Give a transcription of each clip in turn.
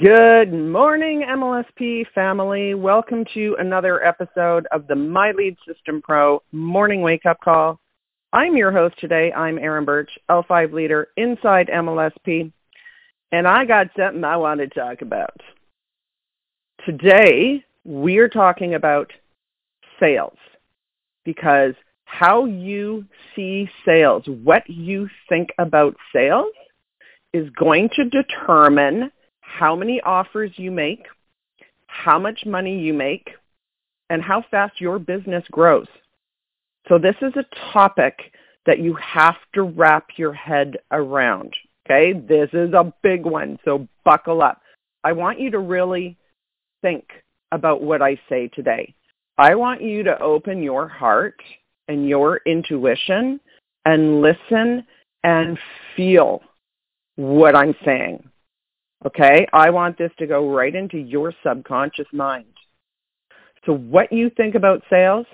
Good morning, MLSP family. Welcome to another episode of the My Lead System Pro Morning Wake Up Call. I'm your host today. I'm Erin Birch, L5 leader inside MLSP, and I got something I want to talk about. Today, we're talking about sales because how you see sales, what you think about sales is going to determine how many offers you make, how much money you make, and how fast your business grows. So this is a topic that you have to wrap your head around. Okay, this is a big one, so buckle up. I want you to really think about what I say today. I want you to open your heart and your intuition and listen and feel what I'm saying. Okay? I want this to go right into your subconscious mind. So what you think about sales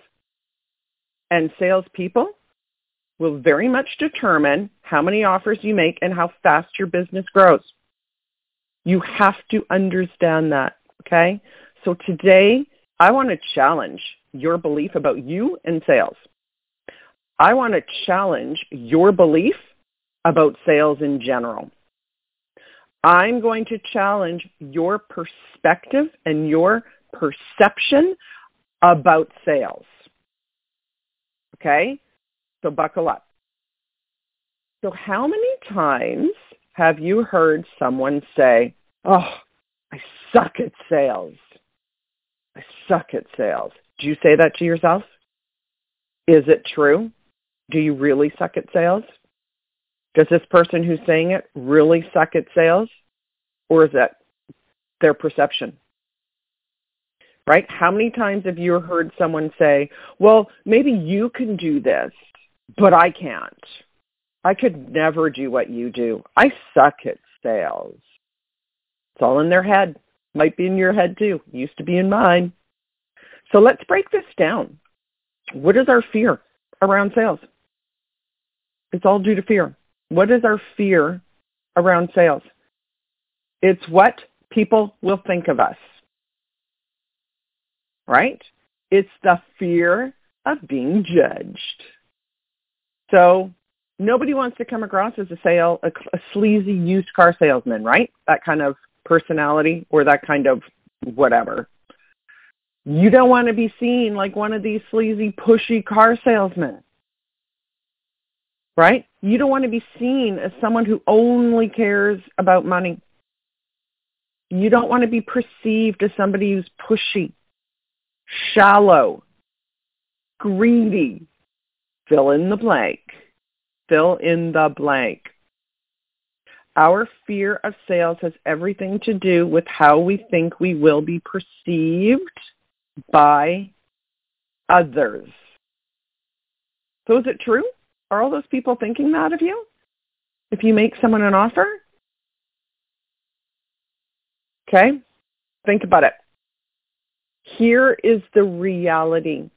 and salespeople will very much determine how many offers you make and how fast your business grows. You have to understand that, okay? So today, I want to challenge your belief about you and sales. I want to challenge your belief about sales in general. I'm going to challenge your perspective and your perception about sales. Okay? So buckle up. So how many times have you heard someone say, oh, I suck at sales. I suck at sales. Do you say that to yourself? Is it true? Do you really suck at sales? Does this person who's saying it really suck at sales? Or is that their perception? Right? How many times have you heard someone say, well, maybe you can do this, but I can't. I could never do what you do. I suck at sales. It's all in their head. Might be in your head too. Used to be in mine. So let's break this down. What is our fear around sales? It's all due to fear. What is our fear around sales? It's what people will think of us. Right? It's the fear of being judged. So nobody wants to come across as a sale a, a sleazy used car salesman, right? That kind of personality or that kind of whatever. You don't want to be seen like one of these sleazy, pushy car salesmen right? You don't want to be seen as someone who only cares about money. You don't want to be perceived as somebody who's pushy, shallow, greedy. Fill in the blank. Fill in the blank. Our fear of sales has everything to do with how we think we will be perceived by others. So is it true? Are all those people thinking that of you? If you make someone an offer? Okay? Think about it. Here is the reality.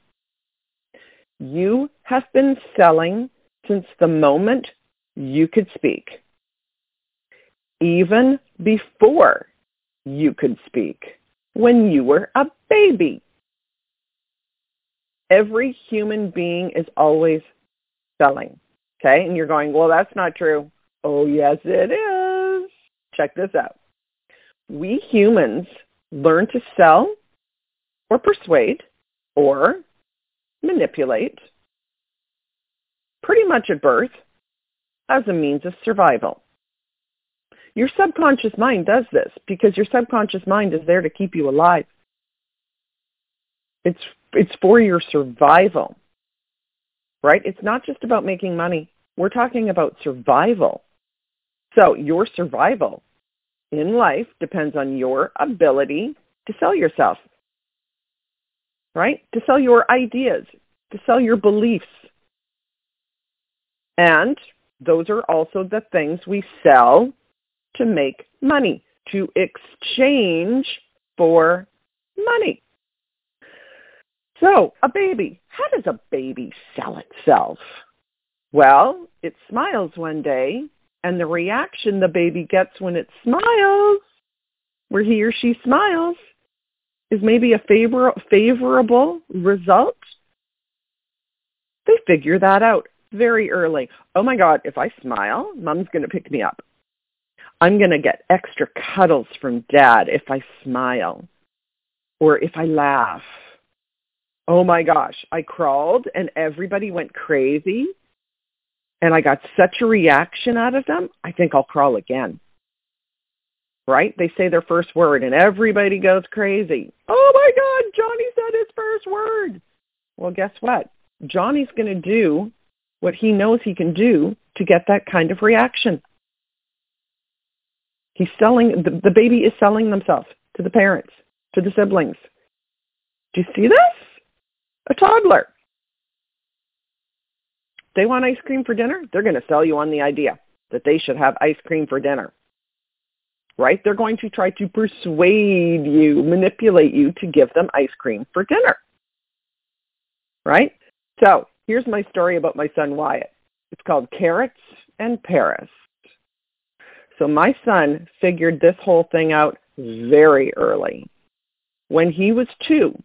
You have been selling since the moment you could speak. Even before you could speak, when you were a baby. Every human being is always selling. Okay? And you're going, well, that's not true. Oh, yes, it is. Check this out. We humans learn to sell or persuade or manipulate pretty much at birth as a means of survival. Your subconscious mind does this because your subconscious mind is there to keep you alive. It's it's for your survival right? It's not just about making money. We're talking about survival. So your survival in life depends on your ability to sell yourself, right? To sell your ideas, to sell your beliefs, And those are also the things we sell to make money, to exchange for money. So, a baby. How does a baby sell itself? Well, it smiles one day, and the reaction the baby gets when it smiles, where he or she smiles, is maybe a favor- favorable result. They figure that out very early. Oh my God, if I smile, mom's going to pick me up. I'm going to get extra cuddles from dad if I smile or if I laugh. Oh my gosh, I crawled and everybody went crazy and I got such a reaction out of them, I think I'll crawl again. Right? They say their first word and everybody goes crazy. Oh my God, Johnny said his first word. Well, guess what? Johnny's going to do what he knows he can do to get that kind of reaction. He's selling, the, the baby is selling themselves to the parents, to the siblings. Do you see this? A toddler. They want ice cream for dinner, they're going to sell you on the idea that they should have ice cream for dinner. Right? They're going to try to persuade you, manipulate you to give them ice cream for dinner. Right? So here's my story about my son Wyatt. It's called Carrots and Paris. So my son figured this whole thing out very early. When he was two,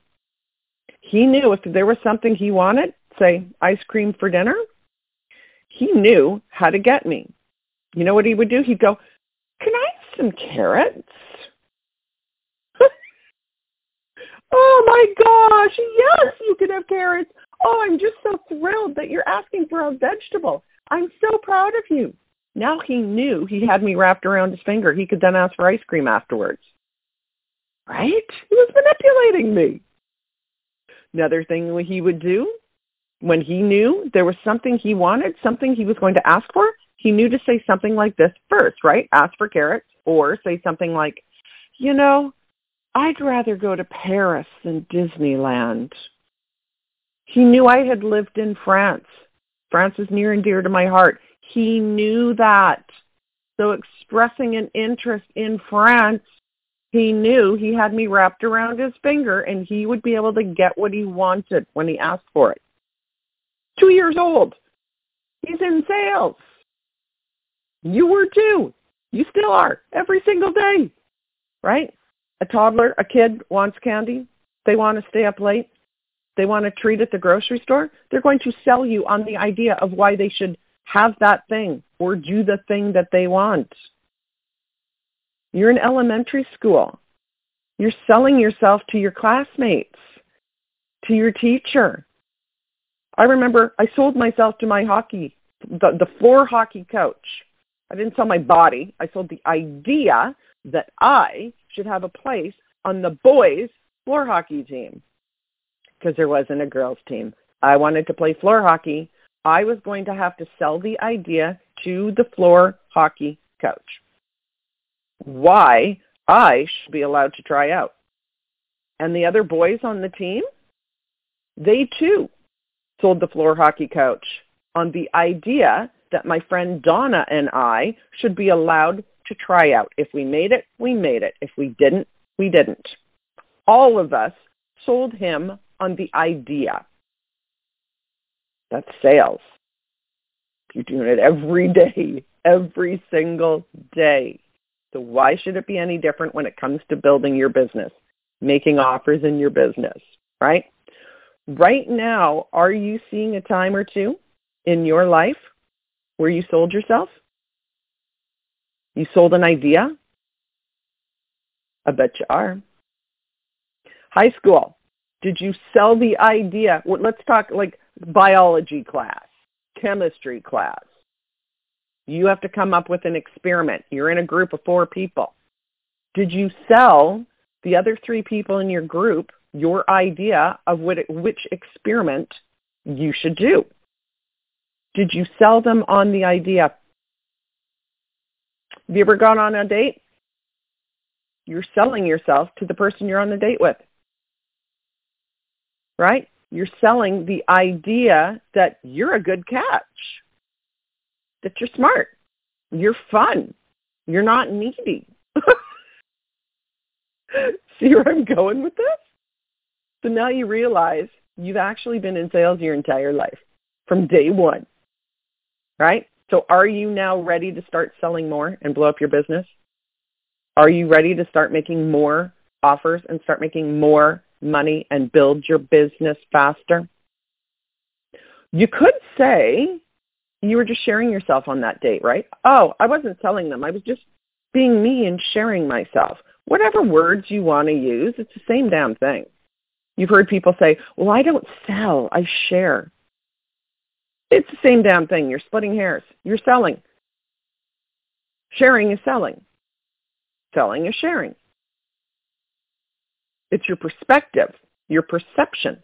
he knew if there was something he wanted, say ice cream for dinner, he knew how to get me. You know what he would do? He'd go, can I have some carrots? oh my gosh, yes, you can have carrots. Oh, I'm just so thrilled that you're asking for a vegetable. I'm so proud of you. Now he knew he had me wrapped around his finger. He could then ask for ice cream afterwards. Right? He was manipulating me. Another thing he would do when he knew there was something he wanted, something he was going to ask for, he knew to say something like this first, right? Ask for carrots or say something like, you know, I'd rather go to Paris than Disneyland. He knew I had lived in France. France is near and dear to my heart. He knew that. So expressing an interest in France, he knew he had me wrapped around his finger and he would be able to get what he wanted when he asked for it. Two years old. He's in sales. You were too. You still are every single day, right? A toddler, a kid wants candy. They want to stay up late. They want a treat at the grocery store. They're going to sell you on the idea of why they should have that thing or do the thing that they want. You're in elementary school. You're selling yourself to your classmates, to your teacher. I remember I sold myself to my hockey, the, the floor hockey coach. I didn't sell my body. I sold the idea that I should have a place on the boys' floor hockey team because there wasn't a girls' team. I wanted to play floor hockey I was going to have to sell the idea to the floor hockey coach. Why I should be allowed to try out. And the other boys on the team, they too sold the floor hockey coach on the idea that my friend Donna and I should be allowed to try out. If we made it, we made it. If we didn't, we didn't. All of us sold him on the idea. That's sales. You're doing it every day, every single day. So why should it be any different when it comes to building your business, making offers in your business, right? Right now, are you seeing a time or two in your life where you sold yourself? You sold an idea? I bet you are. High school, did you sell the idea? Let's talk like biology class, chemistry class. You have to come up with an experiment. You're in a group of four people. Did you sell the other three people in your group your idea of what, which experiment you should do? Did you sell them on the idea? Have you ever gone on a date? You're selling yourself to the person you're on the date with. Right? You're selling the idea that you're a good catch. That you're smart. You're fun. You're not needy. See where I'm going with this? So now you realize you've actually been in sales your entire life from day one, right? So are you now ready to start selling more and blow up your business? Are you ready to start making more offers and start making more money and build your business faster? You could say you were just sharing yourself on that date, right? Oh, I wasn't selling them. I was just being me and sharing myself. Whatever words you want to use, it's the same damn thing. You've heard people say, well, I don't sell, I share. It's the same damn thing. You're splitting hairs. You're selling. Sharing is selling. Selling is sharing. It's your perspective, your perception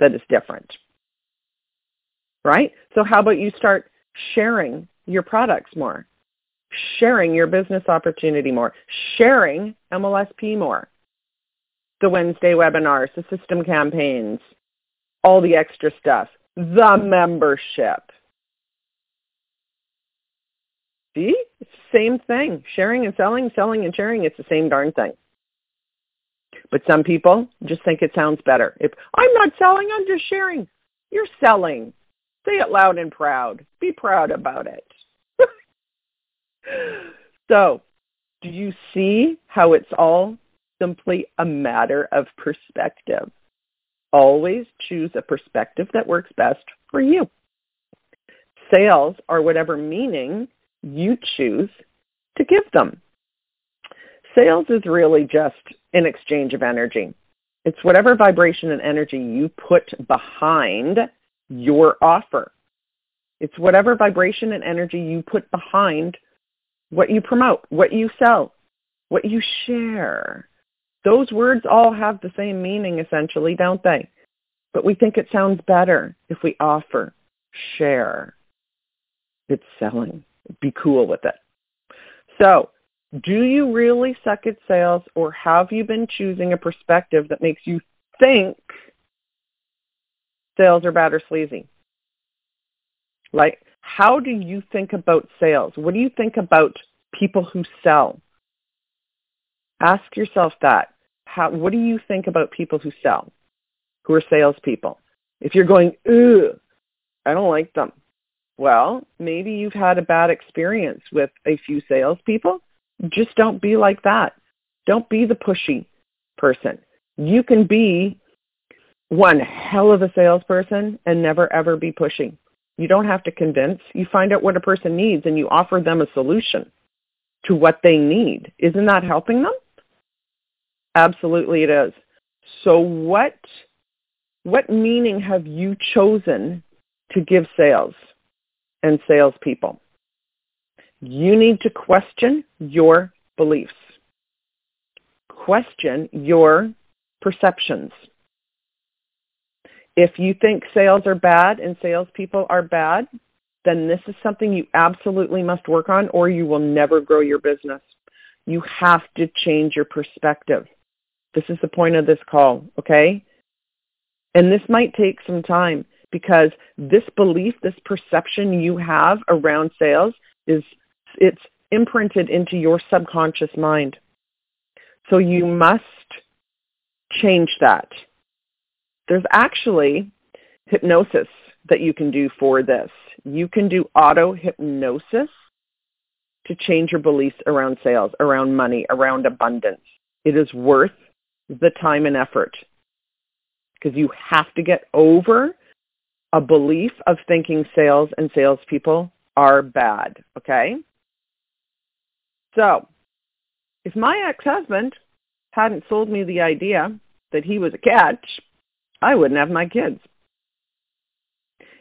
that is different. Right? So how about you start sharing your products more? Sharing your business opportunity more. Sharing MLSP more. The Wednesday webinars, the system campaigns, all the extra stuff the membership. See? It's the same thing. Sharing and selling, selling and sharing, it's the same darn thing. But some people just think it sounds better. If I'm not selling, I'm just sharing. You're selling. Say it loud and proud. Be proud about it. so, do you see how it's all simply a matter of perspective? Always choose a perspective that works best for you. Sales are whatever meaning you choose to give them. Sales is really just an exchange of energy. It's whatever vibration and energy you put behind your offer. It's whatever vibration and energy you put behind what you promote, what you sell, what you share. Those words all have the same meaning essentially, don't they? But we think it sounds better if we offer, share. It's selling. Be cool with it. So do you really suck at sales or have you been choosing a perspective that makes you think sales are bad or sleazy? Like, how do you think about sales? What do you think about people who sell? Ask yourself that. How, what do you think about people who sell, who are salespeople? If you're going, ugh, I don't like them. Well, maybe you've had a bad experience with a few salespeople. Just don't be like that. Don't be the pushy person. You can be one hell of a salesperson and never ever be pushing. You don't have to convince. You find out what a person needs and you offer them a solution to what they need. Isn't that helping them? Absolutely it is. So what what meaning have you chosen to give sales and salespeople? You need to question your beliefs. Question your perceptions. If you think sales are bad and salespeople are bad, then this is something you absolutely must work on or you will never grow your business. You have to change your perspective. This is the point of this call, okay? And this might take some time because this belief, this perception you have around sales is it's imprinted into your subconscious mind. So you must change that. There's actually hypnosis that you can do for this. You can do auto hypnosis to change your beliefs around sales, around money, around abundance. It is worth the time and effort because you have to get over a belief of thinking sales and salespeople are bad. Okay? So, if my ex-husband hadn't sold me the idea that he was a catch, I wouldn't have my kids.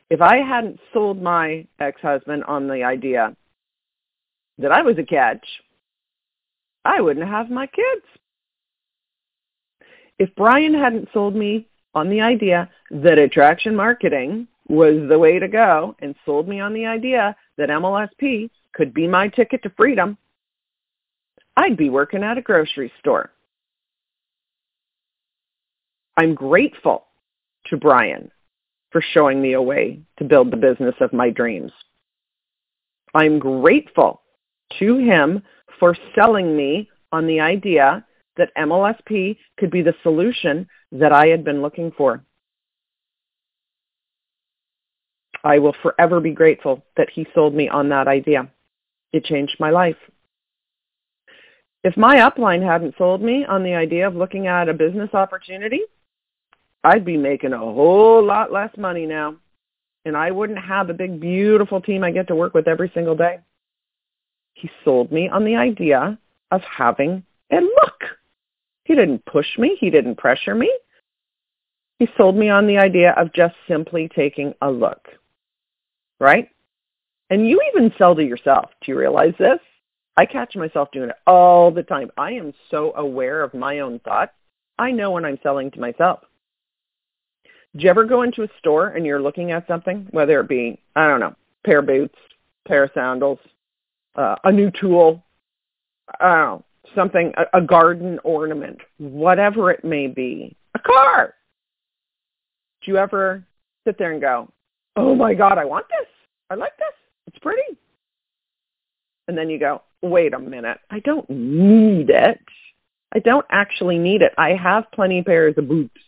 If I hadn't sold my ex-husband on the idea that I was a catch, I wouldn't have my kids. If Brian hadn't sold me on the idea that attraction marketing was the way to go and sold me on the idea that MLSP could be my ticket to freedom, I'd be working at a grocery store. I'm grateful to Brian for showing me a way to build the business of my dreams. I'm grateful to him for selling me on the idea that MLSP could be the solution that I had been looking for. I will forever be grateful that he sold me on that idea. It changed my life. If my upline hadn't sold me on the idea of looking at a business opportunity, I'd be making a whole lot less money now. And I wouldn't have the big, beautiful team I get to work with every single day. He sold me on the idea of having a look. He didn't push me. He didn't pressure me. He sold me on the idea of just simply taking a look. Right? And you even sell to yourself. Do you realize this? I catch myself doing it all the time. I am so aware of my own thoughts. I know when I'm selling to myself. Do you ever go into a store and you're looking at something, whether it be, I don't know, pair of boots, pair of sandals, uh, a new tool, I don't know, something, a, a garden ornament, whatever it may be, a car. Do you ever sit there and go, oh my God, I want this. I like this. It's pretty. And then you go, wait a minute, I don't need it. I don't actually need it. I have plenty pairs of boots.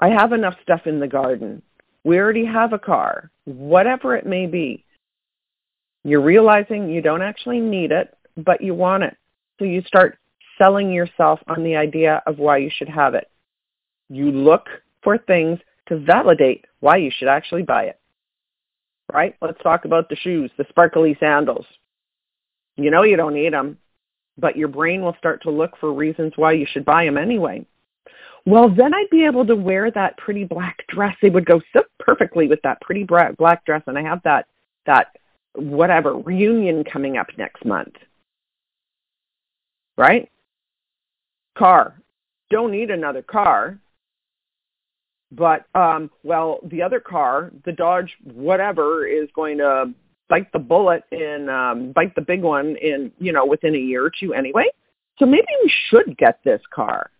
I have enough stuff in the garden. We already have a car. Whatever it may be. You're realizing you don't actually need it, but you want it. So you start selling yourself on the idea of why you should have it. You look for things to validate why you should actually buy it. Right? Let's talk about the shoes, the sparkly sandals. You know you don't need them, but your brain will start to look for reasons why you should buy them anyway. Well, then I'd be able to wear that pretty black dress. It would go so perfectly with that pretty black dress, and I have that that whatever reunion coming up next month. Right? Car. Don't need another car. But um well, the other car, the Dodge whatever is going to bite the bullet and um, bite the big one in, you know, within a year or two anyway. So maybe we should get this car,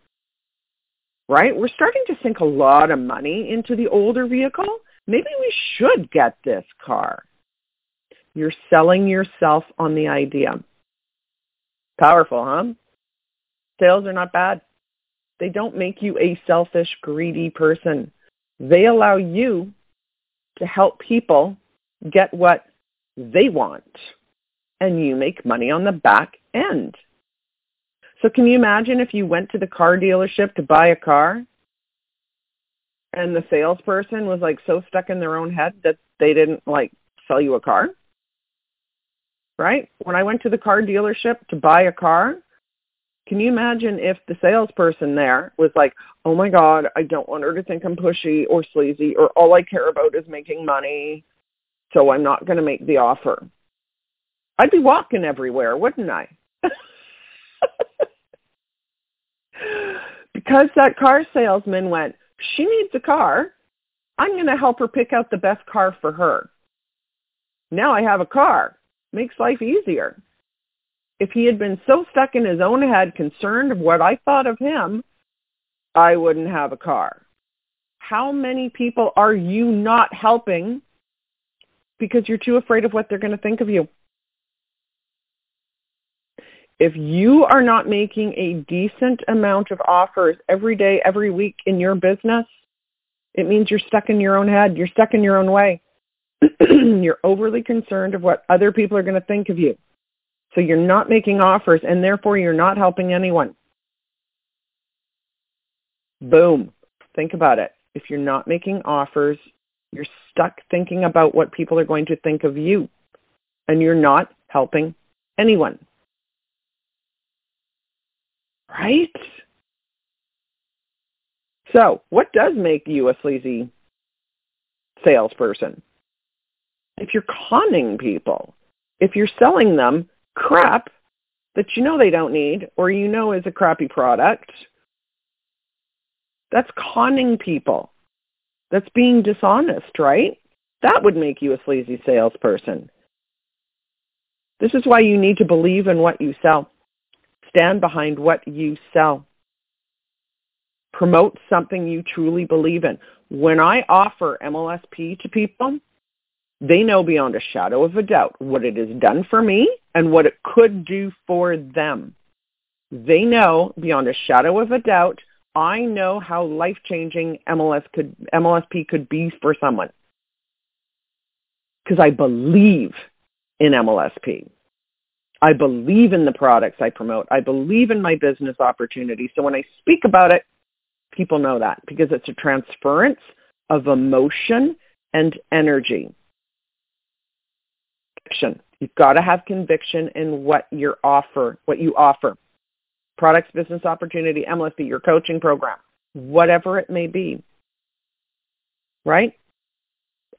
right? We're starting to sink a lot of money into the older vehicle. Maybe we should get this car. You're selling yourself on the idea. Powerful, huh? Sales are not bad. They don't make you a selfish, greedy person. They allow you to help people get what they want. And you make money on the back end. So can you imagine if you went to the car dealership to buy a car and the salesperson was like so stuck in their own head that they didn't like sell you a car? Right? When I went to the car dealership to buy a car, can you imagine if the salesperson there was like, oh my God, I don't want her to think I'm pushy or sleazy or all I care about is making money so I'm not going to make the offer. I'd be walking everywhere, wouldn't I? because that car salesman went, she needs a car. I'm going to help her pick out the best car for her. Now I have a car. Makes life easier. If he had been so stuck in his own head, concerned of what I thought of him, I wouldn't have a car. How many people are you not helping because you're too afraid of what they're going to think of you. If you are not making a decent amount of offers every day, every week in your business, it means you're stuck in your own head. You're stuck in your own way. you're overly concerned of what other people are going to think of you. So you're not making offers and therefore you're not helping anyone. Boom. Think about it. If you're not making offers, you're stuck thinking about what people are going to think of you, and you're not helping anyone. Right? So, what does make you a sleazy salesperson? If you're conning people, if you're selling them crap that you know they don't need or you know is a crappy product, that's conning people. That's being dishonest, right? That would make you a sleazy salesperson. This is why you need to believe in what you sell. Stand behind what you sell. Promote something you truly believe in. When I offer MLSP to people, They know beyond a shadow of a doubt what it has done for me and what it could do for them. They know beyond a shadow of a doubt, I know how life-changing MLS could, MLSP could be for someone. Because I believe in MLSP. I believe in the products I promote. I believe in my business opportunity. So when I speak about it, people know that because it's a transference of emotion and energy. Conviction. You've got to have conviction in what you offer, what you offer. Products, business opportunity, MLSP, your coaching program, whatever it may be. Right?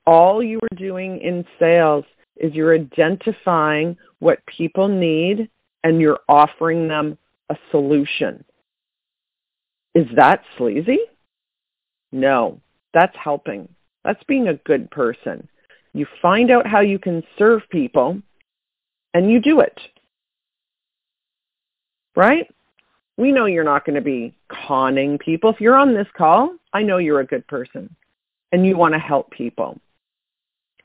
All you are doing in sales is you're identifying what people need and you're offering them a solution. Is that sleazy? No, that's helping. That's being a good person. You find out how you can serve people and you do it. Right? We know you're not going to be conning people. If you're on this call, I know you're a good person and you want to help people.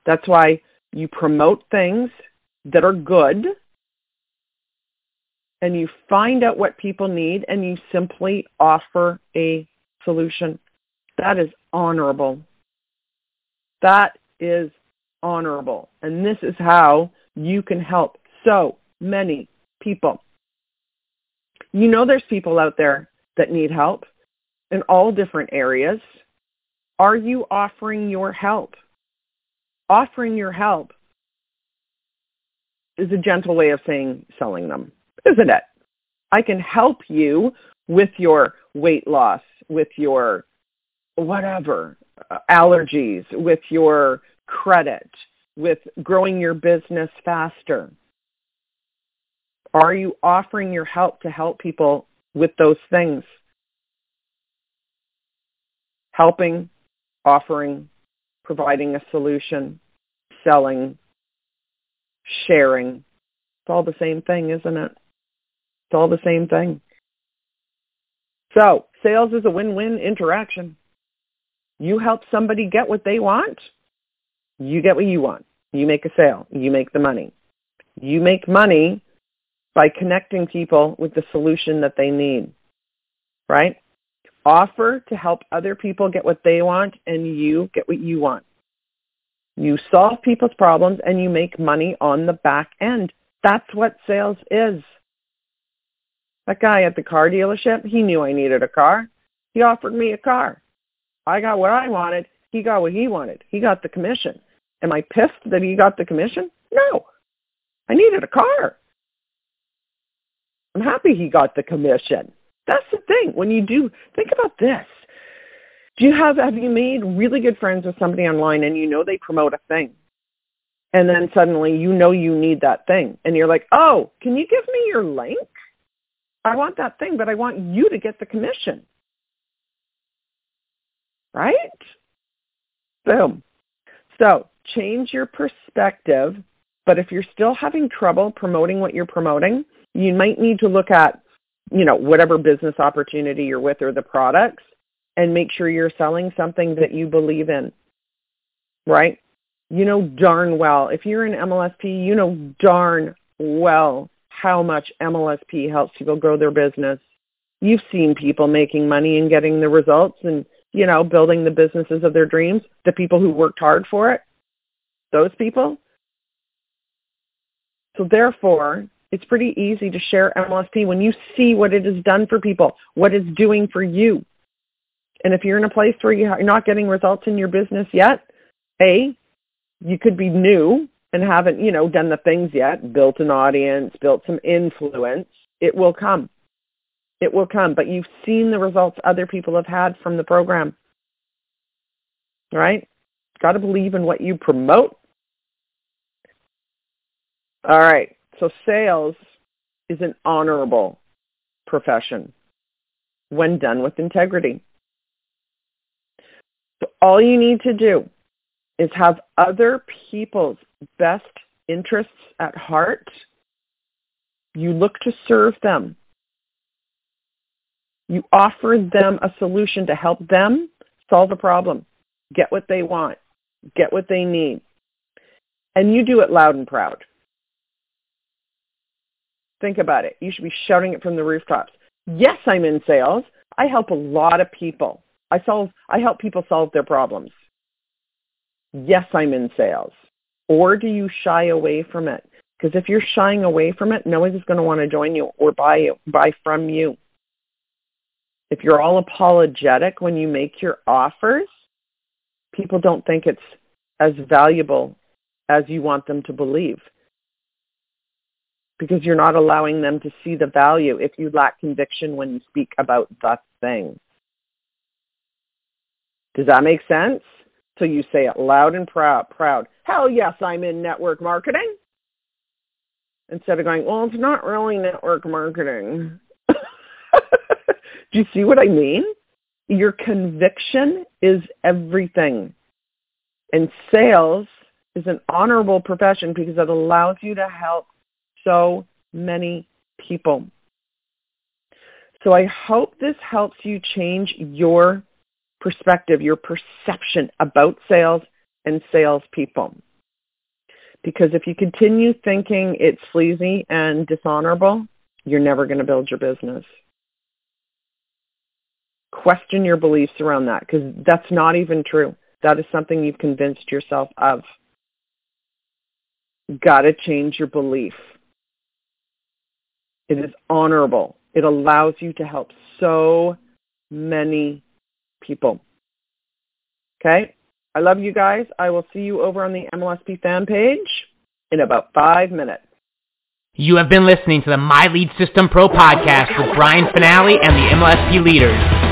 That's why you promote things that are good and you find out what people need and you simply offer a solution. That is honorable. That is honorable. And this is how you can help so many people. You know there's people out there that need help in all different areas. Are you offering your help? Offering your help is a gentle way of saying selling them, isn't it? I can help you with your weight loss, with your whatever, uh, allergies, with your credit, with growing your business faster. Are you offering your help to help people with those things? Helping, offering, providing a solution, selling, sharing. It's all the same thing, isn't it? It's all the same thing. So sales is a win-win interaction. You help somebody get what they want. You get what you want. You make a sale. You make the money. You make money by connecting people with the solution that they need. Right? Offer to help other people get what they want and you get what you want. You solve people's problems and you make money on the back end. That's what sales is. That guy at the car dealership, he knew I needed a car. He offered me a car. I got what I wanted. He got what he wanted. He got the commission. Am I pissed that he got the commission? No. I needed a car. I'm happy he got the commission. That's the thing. When you do, think about this. Do you have, have you made really good friends with somebody online and you know they promote a thing? And then suddenly you know you need that thing. And you're like, oh, can you give me your link? I want that thing, but I want you to get the commission. Right? Boom. So change your perspective. But if you're still having trouble promoting what you're promoting, you might need to look at, you know, whatever business opportunity you're with or the products and make sure you're selling something that you believe in, right? You know darn well, if you're in MLSP, you know darn well how much MLSP helps people grow their business. You've seen people making money and getting the results and, you know, building the businesses of their dreams, the people who worked hard for it, those people. So therefore, it's pretty easy to share MLSP when you see what it has done for people, what it's doing for you. And if you're in a place where you're not getting results in your business yet, A, you could be new and haven't, you know, done the things yet, built an audience, built some influence. It will come. It will come. But you've seen the results other people have had from the program. Right? Got to believe in what you promote. All right. So sales is an honorable profession when done with integrity. So all you need to do is have other people's best interests at heart. You look to serve them. You offer them a solution to help them solve a problem, get what they want, get what they need. And you do it loud and proud. Think about it. You should be shouting it from the rooftops. Yes, I'm in sales. I help a lot of people. I solve I help people solve their problems. Yes, I'm in sales. Or do you shy away from it? Because if you're shying away from it, nobody's going to want to join you or buy you, buy from you. If you're all apologetic when you make your offers, people don't think it's as valuable as you want them to believe because you're not allowing them to see the value if you lack conviction when you speak about the thing. Does that make sense? So you say it loud and proud, proud. Hell yes, I'm in network marketing. Instead of going, well, it's not really network marketing. Do you see what I mean? Your conviction is everything. And sales is an honorable profession because it allows you to help so many people. So I hope this helps you change your perspective, your perception about sales and salespeople. Because if you continue thinking it's sleazy and dishonorable, you're never going to build your business. Question your beliefs around that because that's not even true. That is something you've convinced yourself of. Got to change your belief. It is honorable. It allows you to help so many people. Okay? I love you guys. I will see you over on the MLSP fan page in about five minutes. You have been listening to the My Lead System Pro podcast with Brian Fanale and the MLSP leaders.